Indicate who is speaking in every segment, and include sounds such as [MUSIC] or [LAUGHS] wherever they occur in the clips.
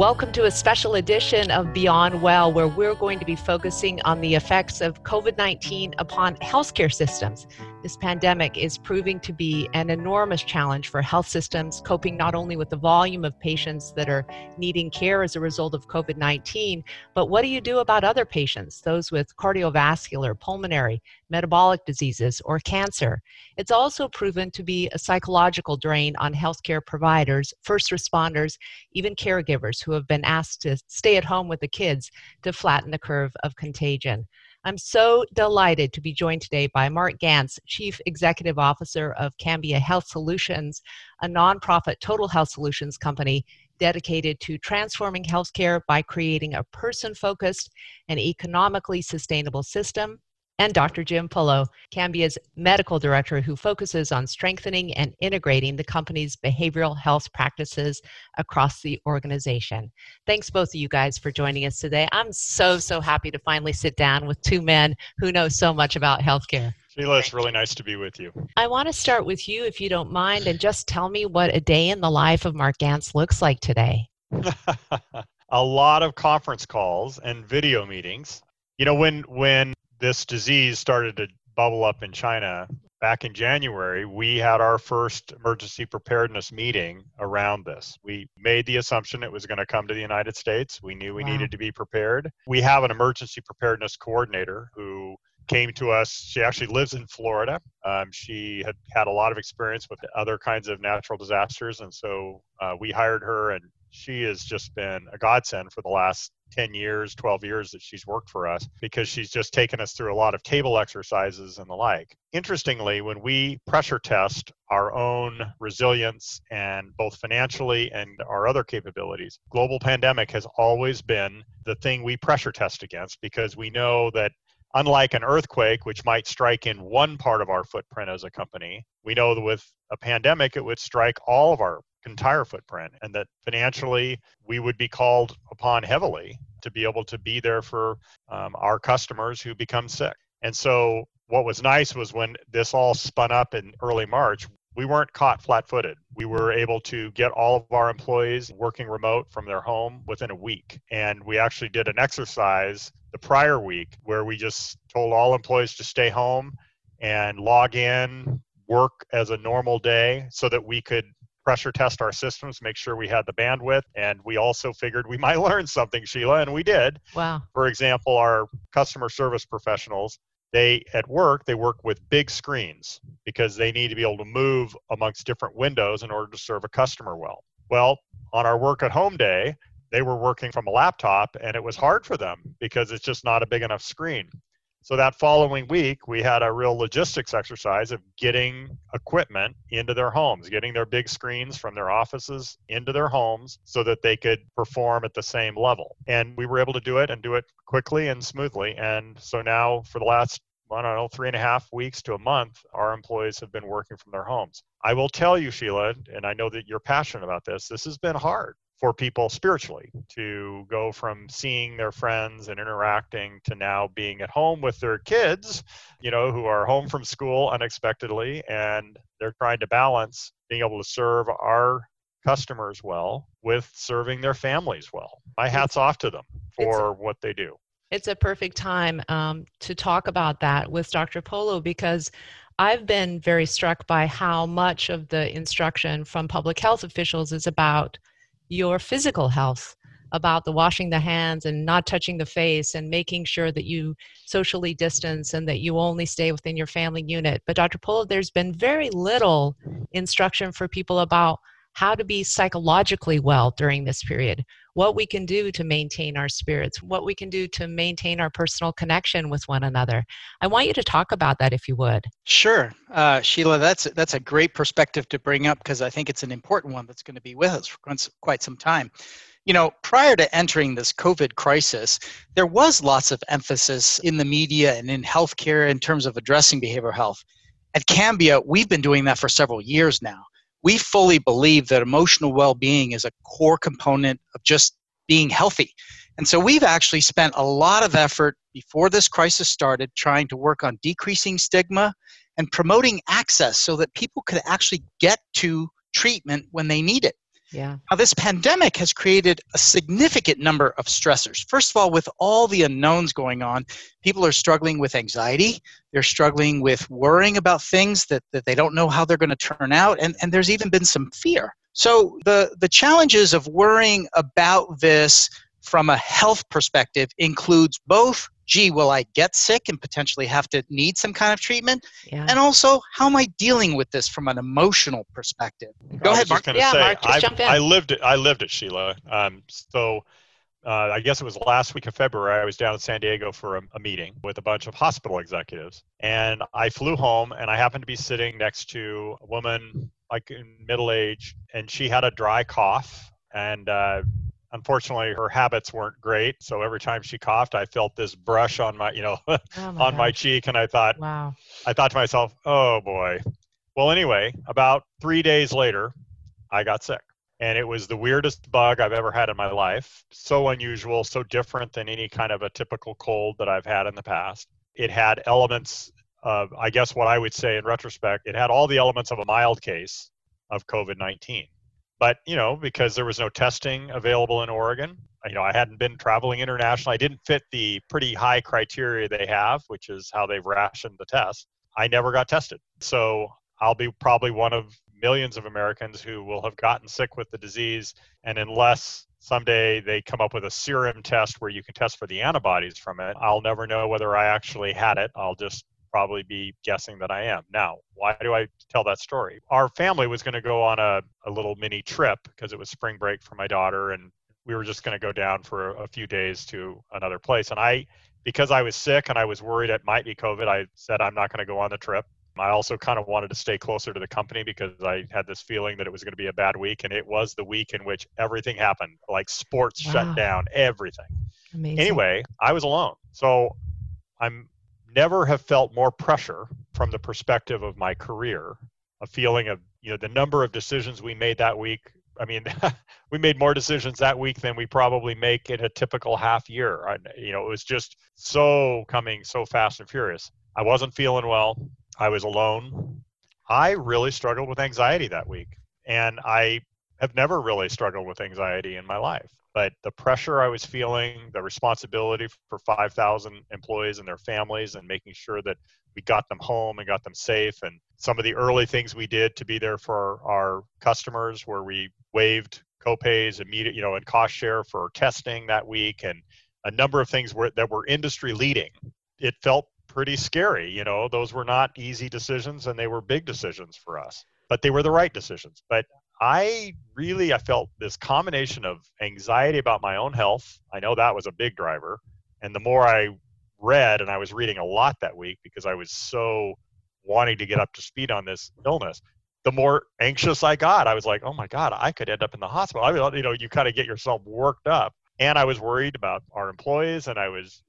Speaker 1: Welcome to a special edition of Beyond Well, where we're going to be focusing on the effects of COVID 19 upon healthcare systems. This pandemic is proving to be an enormous challenge for health systems, coping not only with the volume of patients that are needing care as a result of COVID 19, but what do you do about other patients, those with cardiovascular, pulmonary, metabolic diseases, or cancer? It's also proven to be a psychological drain on healthcare providers, first responders, even caregivers who have been asked to stay at home with the kids to flatten the curve of contagion. I'm so delighted to be joined today by Mark Ganz, Chief Executive Officer of Cambia Health Solutions, a nonprofit total health solutions company dedicated to transforming healthcare by creating a person focused and economically sustainable system and Dr. Jim Polo, Cambia's medical director, who focuses on strengthening and integrating the company's behavioral health practices across the organization. Thanks, both of you guys, for joining us today. I'm so, so happy to finally sit down with two men who know so much about healthcare.
Speaker 2: Sheila, it's really nice to be with you.
Speaker 1: I want to start with you, if you don't mind, and just tell me what a day in the life of Mark Ganz looks like today. [LAUGHS]
Speaker 2: a lot of conference calls and video meetings. You know, when when this disease started to bubble up in China back in January, we had our first emergency preparedness meeting around this. We made the assumption it was going to come to the United States. We knew we wow. needed to be prepared. We have an emergency preparedness coordinator who came to us. She actually lives in Florida. Um, she had had a lot of experience with other kinds of natural disasters, and so uh, we hired her, and she has just been a godsend for the last 10 years, 12 years that she's worked for us because she's just taken us through a lot of table exercises and the like. Interestingly, when we pressure test our own resilience and both financially and our other capabilities, global pandemic has always been the thing we pressure test against because we know that unlike an earthquake, which might strike in one part of our footprint as a company, we know that with a pandemic, it would strike all of our entire footprint and that financially we would be called upon heavily to be able to be there for um, our customers who become sick. And so what was nice was when this all spun up in early march we weren't caught flat-footed. We were able to get all of our employees working remote from their home within a week. And we actually did an exercise the prior week where we just told all employees to stay home and log in work as a normal day so that we could pressure test our systems, make sure we had the bandwidth. And we also figured we [LAUGHS] might learn something, Sheila, and we did.
Speaker 1: Wow.
Speaker 2: For example, our customer service professionals, they at work, they work with big screens because they need to be able to move amongst different windows in order to serve a customer well. Well, on our work at home day, they were working from a laptop and it was hard for them because it's just not a big enough screen. So that following week, we had a real logistics exercise of getting equipment into their homes, getting their big screens from their offices into their homes so that they could perform at the same level. And we were able to do it and do it quickly and smoothly. And so now, for the last I don't know, three and a half weeks to a month, our employees have been working from their homes. I will tell you, Sheila, and I know that you're passionate about this, this has been hard for people spiritually to go from seeing their friends and interacting to now being at home with their kids, you know, who are home from school unexpectedly and they're trying to balance being able to serve our customers well with serving their families well. My hat's off to them for what they do.
Speaker 1: It's a perfect time um, to talk about that with Dr. Polo because I've been very struck by how much of the instruction from public health officials is about your physical health about the washing the hands and not touching the face and making sure that you socially distance and that you only stay within your family unit. But Dr. Polo, there's been very little instruction for people about how to be psychologically well during this period, what we can do to maintain our spirits, what we can do to maintain our personal connection with one another. I want you to talk about that if you would.
Speaker 3: Sure. Uh, Sheila, that's, that's a great perspective to bring up because I think it's an important one that's going to be with us for quite some time. You know, prior to entering this COVID crisis, there was lots of emphasis in the media and in healthcare in terms of addressing behavioral health. At Cambia, we've been doing that for several years now we fully believe that emotional well being is a core component of just being healthy. And so we've actually spent a lot of effort before this crisis started trying to work on decreasing stigma and promoting access so that people could actually get to treatment when they need it.
Speaker 1: Yeah.
Speaker 3: Now, this pandemic has created a significant number of stressors. First of all, with all the unknowns going on, people are struggling with anxiety. They're struggling with worrying about things that, that they don't know how they're going to turn out. And, and there's even been some fear. So, the, the challenges of worrying about this from a health perspective includes both gee, will I get sick and potentially have to need some kind of treatment?
Speaker 1: Yeah.
Speaker 3: And also, how am I dealing with this from an emotional perspective? Go
Speaker 2: I
Speaker 3: ahead,
Speaker 2: was
Speaker 3: Mark.
Speaker 2: gonna
Speaker 1: Yeah,
Speaker 2: say,
Speaker 1: Mark, just
Speaker 2: I,
Speaker 1: jump in.
Speaker 2: I lived it. I lived it, Sheila. Um, so uh, I guess it was last week of February. I was down in San Diego for a, a meeting with a bunch of hospital executives, and I flew home, and I happened to be sitting next to a woman like in middle age, and she had a dry cough, and uh, unfortunately her habits weren't great. So every time she coughed, I felt this brush on my, you know, [LAUGHS]
Speaker 1: Oh
Speaker 2: on my cheek, and I thought,
Speaker 1: Wow.
Speaker 2: I thought to myself, oh boy. Well, anyway, about three days later, I got sick. And it was the weirdest bug I've ever had in my life. So unusual, so different than any kind of a typical cold that I've had in the past. It had elements of, I guess, what I would say in retrospect, it had all the elements of a mild case of COVID 19. But, you know, because there was no testing available in Oregon, you know, I hadn't been traveling internationally. I didn't fit the pretty high criteria they have, which is how they've rationed the test. I never got tested. So I'll be probably one of millions of Americans who will have gotten sick with the disease. And unless someday they come up with a serum test where you can test for the antibodies from it, I'll never know whether I actually had it. I'll just probably be guessing that I am. Now, why do I tell that story? Our family was going to go on a, a little mini trip because it was spring break for my daughter, and we were just going to go down for a, a few days to another place. And I, because I was sick and I was worried it might be COVID, I said I'm not going to go on the trip. I also kind of wanted to stay closer to the company because I had this feeling that it was going to be a bad week, and it was the week in which everything happened, like sports
Speaker 1: Wow.
Speaker 2: shut down, everything
Speaker 1: Amazing.
Speaker 2: anyway i was alone so i'm never have felt more pressure from the perspective of my career a feeling of you know the number of decisions we made that week. I mean [LAUGHS] we made more decisions that week than we probably make in a typical half year. I, you know it was just so coming so fast and furious. I wasn't feeling well. I was alone. I really struggled with anxiety that week and i have never really struggled with anxiety in my life but the pressure I was feeling, the responsibility for 5,000 employees and their families, and making sure that we got them home and got them safe, and some of the early things we did to be there for our customers, where we waived copays, immediate, you know, and cost share for testing that week, and a number of things were, that were industry leading. It felt pretty scary, you know. Those were not easy decisions, and they were big decisions for us, but they were the right decisions. But I really I felt this combination of anxiety about my own health. I know that was a big driver. And the more I read and I was reading a lot that week because I was so wanting to get up to speed on this illness, the more anxious I got. I was like, "Oh my god, I could end up in the hospital." I mean, you know, you kind of get yourself worked up. And I was worried about our employees and I was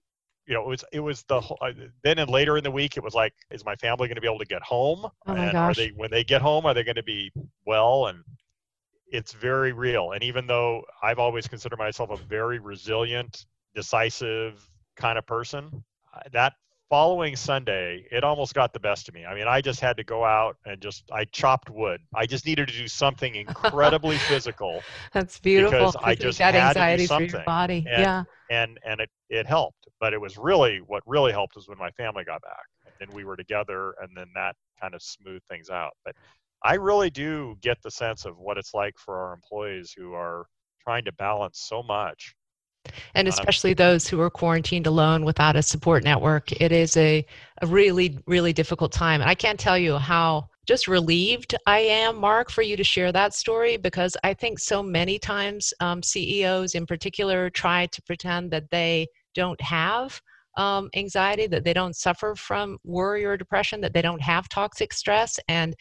Speaker 2: you know, it was it was the whole, uh, then and later in the week it was like, is my family going to be able to get home?
Speaker 1: Oh my
Speaker 2: and
Speaker 1: gosh.
Speaker 2: are they when they get home are they going to be well? And it's very real. And even though I've always considered myself a very resilient, decisive kind of person, that following Sunday, it almost got the best of me. I mean, I just had to go out and just I chopped wood. I just needed to do something incredibly [LAUGHS] physical
Speaker 1: That's beautiful.
Speaker 2: because I just had to do
Speaker 1: anxiety for your
Speaker 2: something.
Speaker 1: body.
Speaker 2: And-
Speaker 1: yeah.
Speaker 2: and and it it helped. But it was really what really helped was when my family got back. And then we were together and then that kind of smoothed things out. But I really do get the sense of what it's like for our employees who are trying to balance so much.
Speaker 1: and
Speaker 2: Um,
Speaker 1: especially those who are quarantined alone without a support network it is a, a really really difficult time and i can't tell you how just relieved i am mark for you to share that story because i think so many times um, ceos in particular try to pretend that they don't have um, anxiety that they don't suffer from worry or depression that they don't have toxic stress and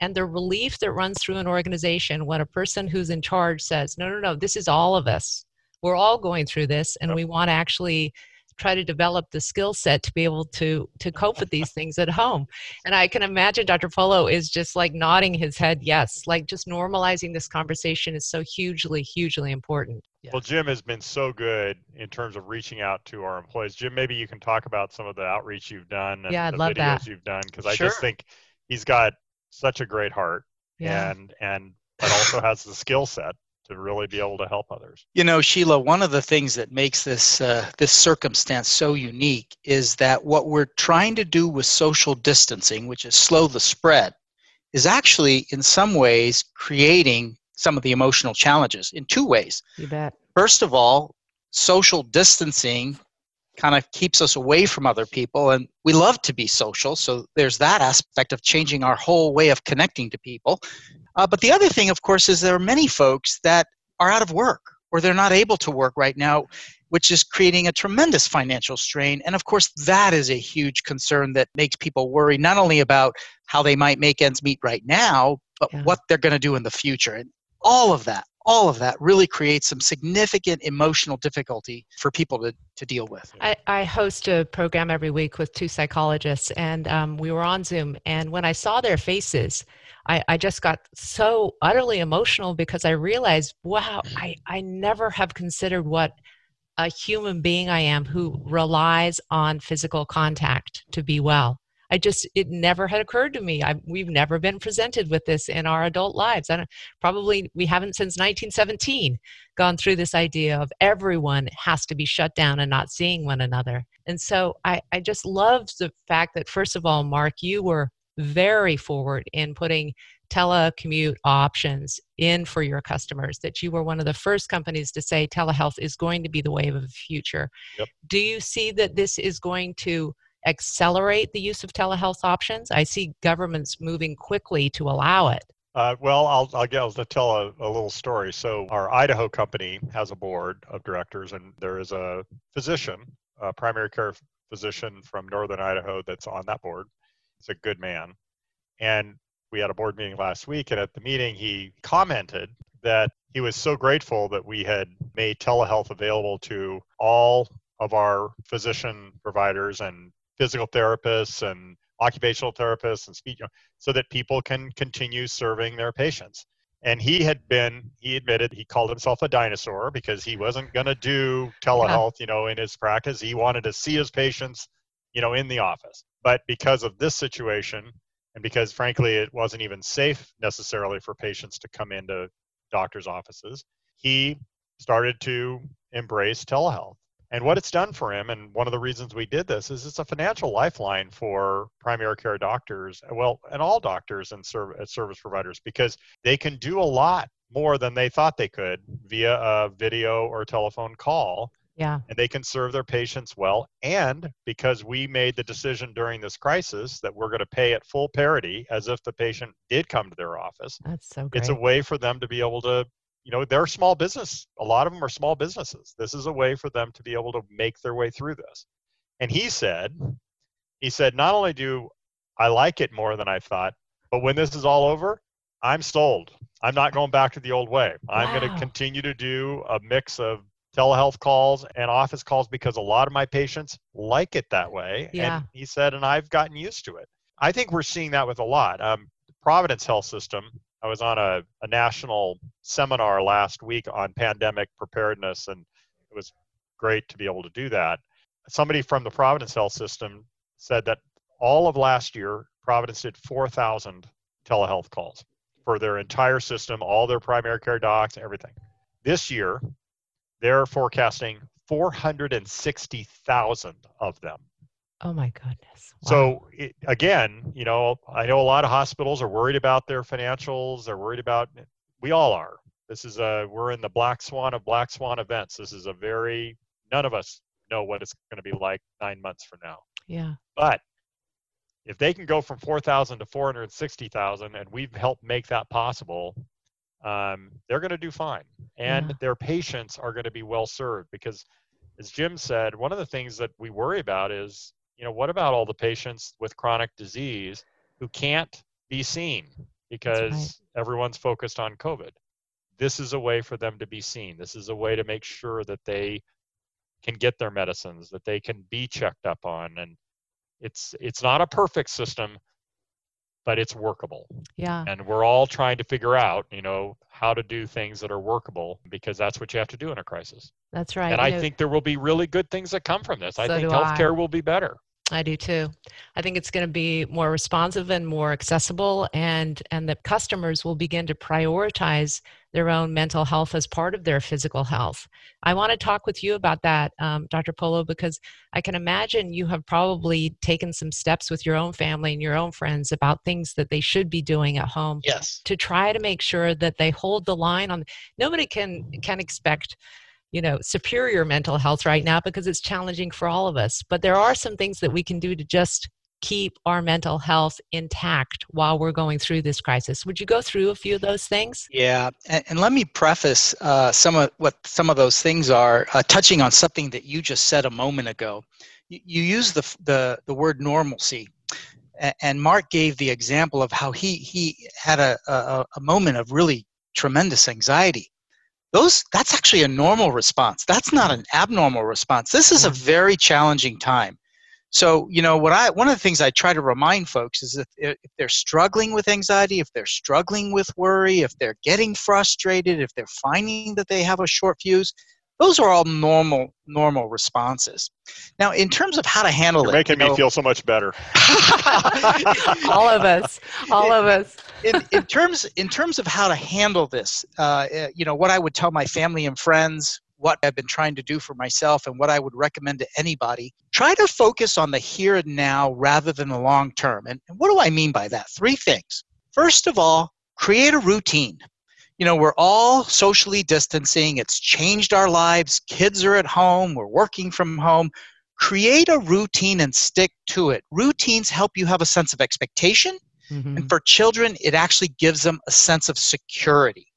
Speaker 1: and the relief that runs through an organization when a person who's in charge says no no no this is all of us we're all going through this and we want to actually try to develop the skill set to be able to to cope with these things at home and i can imagine dr polo is just like nodding his head yes like just normalizing this conversation is so hugely hugely important
Speaker 3: Yeah.
Speaker 2: Well, Jim has been so good in terms of reaching out to our employees. Jim, maybe you can talk about some of the outreach you've done and
Speaker 1: Yeah, I'd
Speaker 2: the
Speaker 1: love
Speaker 2: videos
Speaker 1: that.
Speaker 2: you've done because I just think he's got such a great heart
Speaker 1: yeah
Speaker 2: and and but also has the skill set to really be able to help others.
Speaker 3: You know, Sheila, one of the things that makes this uh, this circumstance so unique is that what we're trying to do with social distancing, which is slow the spread, is actually in some ways creating some of the emotional challenges in two ways.
Speaker 1: You bet.
Speaker 3: First of all, social distancing kind of keeps us away from other people and we love to be social so there's that aspect of changing our whole way of connecting to people uh, but the other thing of course is there are many folks that are out of work or they're not able to work right now which is creating a tremendous financial strain and of course that is a huge concern that makes people worry not only about how they might make ends meet right now but yeah. what they're going to do in the future and all of that all of that really creates some significant emotional difficulty for people to, to deal with.
Speaker 1: I, I host a program every week with two psychologists, and um, we were on Zoom. And when I saw their faces, I, I just got so utterly emotional because I realized, wow, I, I never have considered what a human being I am who relies on physical contact to be well. I just it never had occurred to me. I, we've never been presented with this in our adult lives. And probably we haven't since 1917 gone through this idea of everyone has to be shut down and not seeing one another. And so I, I just love the fact that first of all, Mark, you were very forward in putting telecommute options in for your customers that you were one of the first companies to say telehealth is going to be the wave of the future yep. do you see that this is going to accelerate the use of telehealth options? I see governments moving quickly to allow it.
Speaker 2: Uh, well, I'll, I'll, I'll tell a, a, little story. So, our Idaho company has a board of directors, and there is a physician, a primary care physician from northern Idaho, that's on that board. He's a good man. And we had a board meeting last week, and at the meeting, he commented that he was so grateful that we had made telehealth available to all of our physician providers and physical therapists and occupational therapists and speech so that people can continue serving their patients. And he had been he admitted he called himself a dinosaur because he wasn't going to do telehealth you know in his practice. He wanted to see his patients you know in the office. But because of this situation and because frankly it wasn't even safe necessarily for patients to come into doctors offices he started to embrace telehealth and what it's done for him, and one of the reasons we did this, is it's a financial lifeline for primary care doctors, well, and all doctors and uh, service providers, because they can do a lot more than they thought they could via a video or telephone call.
Speaker 1: Yeah.
Speaker 2: And they can serve their patients well. And because we made the decision during this crisis that we're going to pay at full parity as if the patient did come to their office.
Speaker 1: That's so great.
Speaker 2: It's a way for them to be able to you know they're small business. A lot of them are small businesses. This is a way for them to be able to make their way through this. And he said he said not only do i like it more than i thought but when this is all over i'm sold. I'm not going back to the old way. I'm wow. going to continue to do a mix of telehealth calls and office calls because a lot of my patients like it that way.
Speaker 1: Yeah.
Speaker 2: and he said and i've gotten used to it. I think we're seeing that with a lot. Um, providence health system I was on a, a national seminar last week on pandemic preparedness, and it was great to be able to do that. Somebody from the Providence Health System said that all of last year, Providence did 4,000 telehealth calls for their entire system, all their primary care docs, everything. This year, they're forecasting 460,000 of them.
Speaker 1: Oh my goodness.
Speaker 2: Wow. So it, again, you know, I know a lot of hospitals are worried about their financials. They're worried about. We all are. This is a. We're in the black swan of black swan events. This is a very. None of us know what it's going to be like nine months from now.
Speaker 1: Yeah.
Speaker 2: But if they can go from 4,000 to 460,000, and we've helped make that possible, um, they're going to do fine, and yeah. their patients are going to be well served because, as Jim said, one of the things that we worry about is you know, what about all the patients with chronic disease who can't be seen because right. everyone's focused on COVID? This is a way for them to be seen. This is a way to make sure that they can get their medicines, that they can be checked up on. And it's it's not a perfect system, but it's workable.
Speaker 1: Yeah.
Speaker 2: And we're all trying to figure out, you know, how to do things that are workable because that's what you have to do in a crisis.
Speaker 1: That's right.
Speaker 2: And I think there will be really good things that come from this. So I think healthcare I. will be better.
Speaker 1: I do too. I think it's going to be more responsive and more accessible and and the customers will begin to prioritize their own mental health as part of their physical health. I want to talk with you about that, um, Dr. Polo, because I can imagine you have probably taken some steps with your own family and your own friends about things that they should be doing at home.
Speaker 3: Yes.
Speaker 1: To try to make sure that they hold the line on. Nobody can can expect you know superior mental health right now because it's challenging for all of us but there are some things that we can do to just keep our mental health intact while we're going through this crisis. Would you go through a few of those things?
Speaker 3: Yeah and, and let me preface uh, some of what some of those things are uh, touching on something that you just said a moment ago. You, you use the, the the word normalcy and mark gave the example of how he he had a, a, a moment of really tremendous anxiety. Those that's actually a normal response. That's not an abnormal response. This is a very challenging time so you know what i one of the things i try to remind folks is that if they're struggling with anxiety if they're struggling with worry if they're getting frustrated if they're finding that they have a short fuse those are all normal normal responses. Now in terms of how to handle
Speaker 2: You're
Speaker 3: it
Speaker 2: making
Speaker 3: you know,
Speaker 2: me feel so much better. [LAUGHS] [LAUGHS]
Speaker 1: All of us all of us.
Speaker 3: in, in terms in terms of how to handle this uh, eh, you know what i would tell my family and friends what i've been trying to do for myself and what i would recommend to anybody try to focus on the here and now rather than the long term and, and what do i mean by that three things first of all create a routine you know, we're all socially distancing. It's changed our lives. Kids are at home. We're working from home. Create a routine and stick to it. Routines help you have a sense of expectation. Mm-hmm. And for children, it actually gives them a sense of security.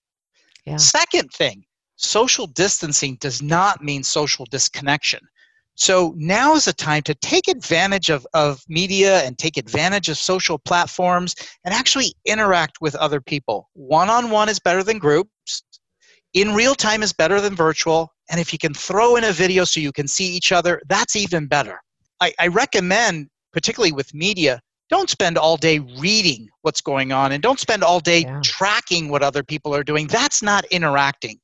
Speaker 3: Yeah. Second thing, social distancing does not mean social disconnection. So now is the time to take advantage of, of media and take advantage of social platforms and actually interact with other people. One on one is better than groups, in real time is better than virtual. And if you can throw in a video so you can see each other, that's even better. I, I recommend, particularly with media, don't spend all day reading what's going on and don't spend all day yeah. tracking what other people are doing. That's not interacting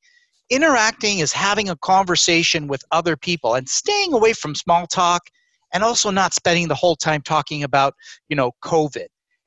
Speaker 3: interacting is having a conversation with other people and staying away from small talk and also not spending the whole time talking about you know covid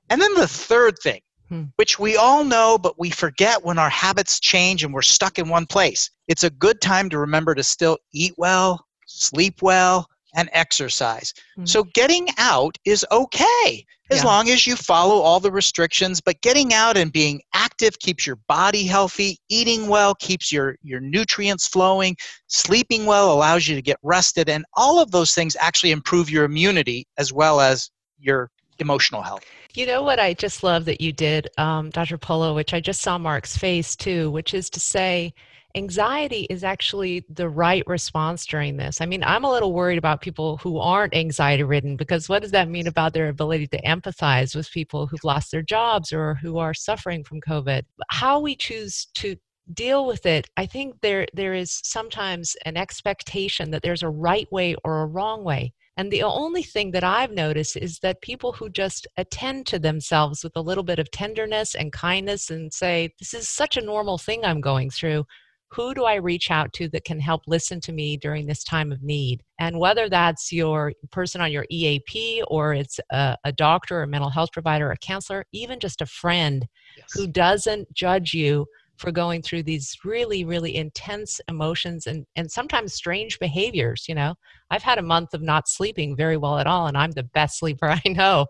Speaker 3: and then the third thing hmm. which we all know but we forget when our habits change and we're stuck in one place it's a good time to remember to still eat well sleep well and exercise. Mm-hmm. So getting out is okay as yeah. long as you follow all the restrictions, but getting out and being active keeps your body healthy, eating well keeps your your nutrients flowing, sleeping well allows you to get rested and all of those things actually improve your immunity as well as your emotional health.
Speaker 1: You know what I just love that you did, um, Dr. Polo, which I just saw Mark's face too, which is to say, anxiety is actually the right response during this. I mean, I'm a little worried about people who aren't anxiety ridden because what does that mean about their ability to empathize with people who've lost their jobs or who are suffering from COVID? How we choose to deal with it i think there there is sometimes an expectation that there's a right way or a wrong way and the only thing that I've noticed is that people who just attend to themselves with a little bit of tenderness and kindness and say, This is such a normal thing I'm going through, who do I reach out to that can help listen to me during this time of need? And whether that's your person on your EAP or it's a, a doctor, a mental health provider, or a counselor, even just a friend yes. who doesn't judge you for going through these really, really intense emotions and, and sometimes strange behaviors. You know, I've had a month of not sleeping very well at all, and I'm the best [LAUGHS] sleeper I know.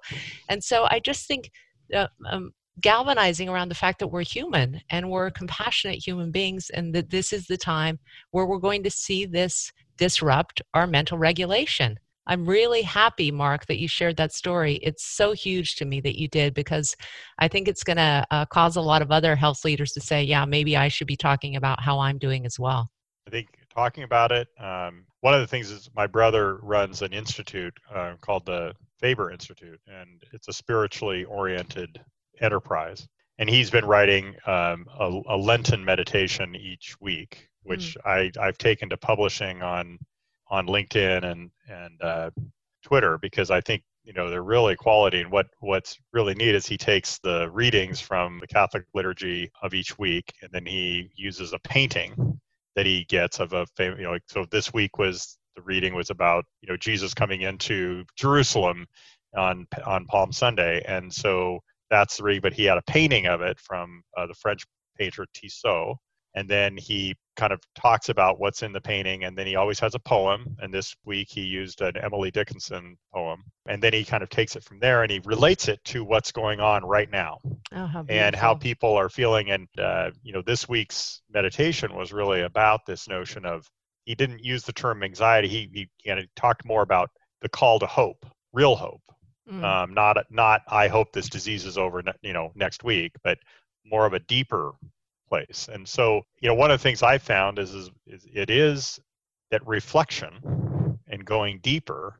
Speaker 1: And so I just think uh, um, galvanizing around the fact that we're human and we're compassionate human beings and that this is the time where we're going to see this disrupt our mental regulation. I'm really happy, Mark, that you shared that story. It's so huge to me that you did because I think it's going to uh, cause a lot of other health leaders to say, yeah, maybe I should be talking about how I'm doing as well.
Speaker 2: I think talking about it, um, one of the things is my brother runs an institute uh, called the Faber Institute, and it's a spiritually oriented enterprise. And he's been writing um, a, a, Lenten meditation each week, which mm. I, I've taken to publishing on on LinkedIn and and uh, Twitter because I think you know they're really quality. And what what's really neat is he takes the readings from the Catholic liturgy of each week, and then he uses a painting that he gets of a famous. You know, so this week was the reading was about you know Jesus coming into Jerusalem on on Palm Sunday, and so that's the rig, but he had a painting of it from uh, the French painter Tissot. and then he kind of talks about what's in the painting and then he always has a poem and this week he used an emily dickinson poem and then he kind of takes it from there and he relates it to what's going on right now
Speaker 1: Oh, how
Speaker 2: and how people are feeling and uh, you know this week's meditation was really about this notion of he didn't use the term anxiety he, he kind of talked more about the call to hope real hope
Speaker 1: Mm,
Speaker 2: um, not not I hope this disease is over, ne- you know, next week, but more of a deeper place. And so, you know, one of the things I found is, is, is it is that reflection and going deeper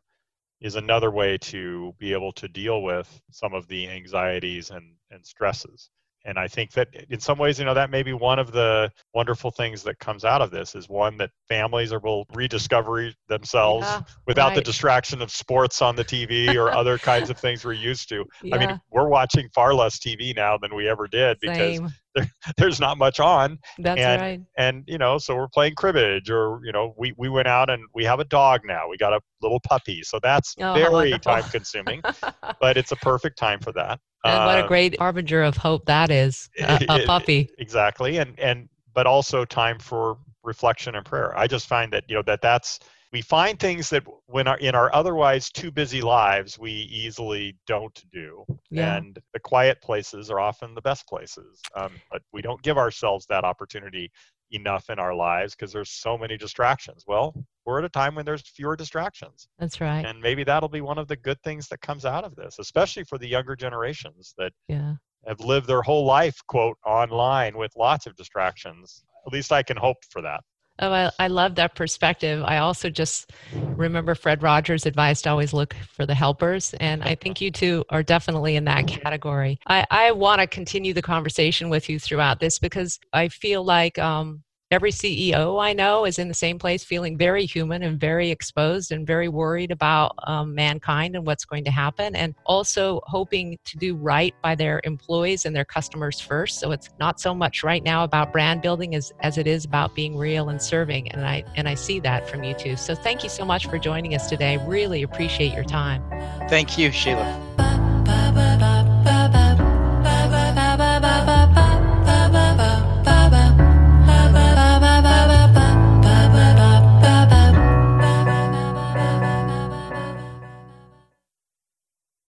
Speaker 2: is another way to be able to deal with some of the anxieties and, and stresses. And I think that in some ways, you know, that may be one of the wonderful things that comes out of this is one that families are will rediscover themselves
Speaker 1: yeah,
Speaker 2: without the distraction of sports on the TV or [LAUGHS] other kinds of things we're used to. I mean, we're watching far less TV now than we ever did because [LAUGHS] there's not much on.
Speaker 1: That's
Speaker 2: and-
Speaker 1: right.
Speaker 2: And, you know, so we're playing cribbage or, you know, we, we went out and we have a dog now. We got a little puppy. So that's
Speaker 1: Oh,
Speaker 2: very time consuming, but it's a perfect time for that.
Speaker 1: And what a
Speaker 2: Uh,
Speaker 1: great harbinger of hope that is, [LAUGHS] a, a puppy.
Speaker 2: exactly and and but also time for reflection and prayer i just find that you know that that's we find things that when our in our otherwise too busy lives we easily don't do
Speaker 1: Yeah.
Speaker 2: and the quiet places are often the best places um, but we don't give ourselves that opportunity enough in our lives because there's so many distractions well we're at a time when there's fewer distractions
Speaker 1: That's right.
Speaker 2: and maybe that'll be one of the good things that comes out of this especially for the younger generations that
Speaker 1: Yeah.
Speaker 2: have lived their whole life, quote, online with lots of distractions. At least I can hope for that.
Speaker 1: Oh, I, I love that perspective. I also just remember Fred Rogers' advice to always look for the helpers. And I think you two are definitely in that category. I, I want to continue the conversation with you throughout this because I feel like um, every CEO I know is in the same place, feeling very human and very exposed and very worried about um, mankind and what's going to happen. And also hoping to do right by their employees and their customers first. So it's not so much right now about brand building as, as it is about being real and serving. And I and I see that from you too. So thank you so much for joining us today. Really appreciate your time.
Speaker 3: Thank you, Sheila.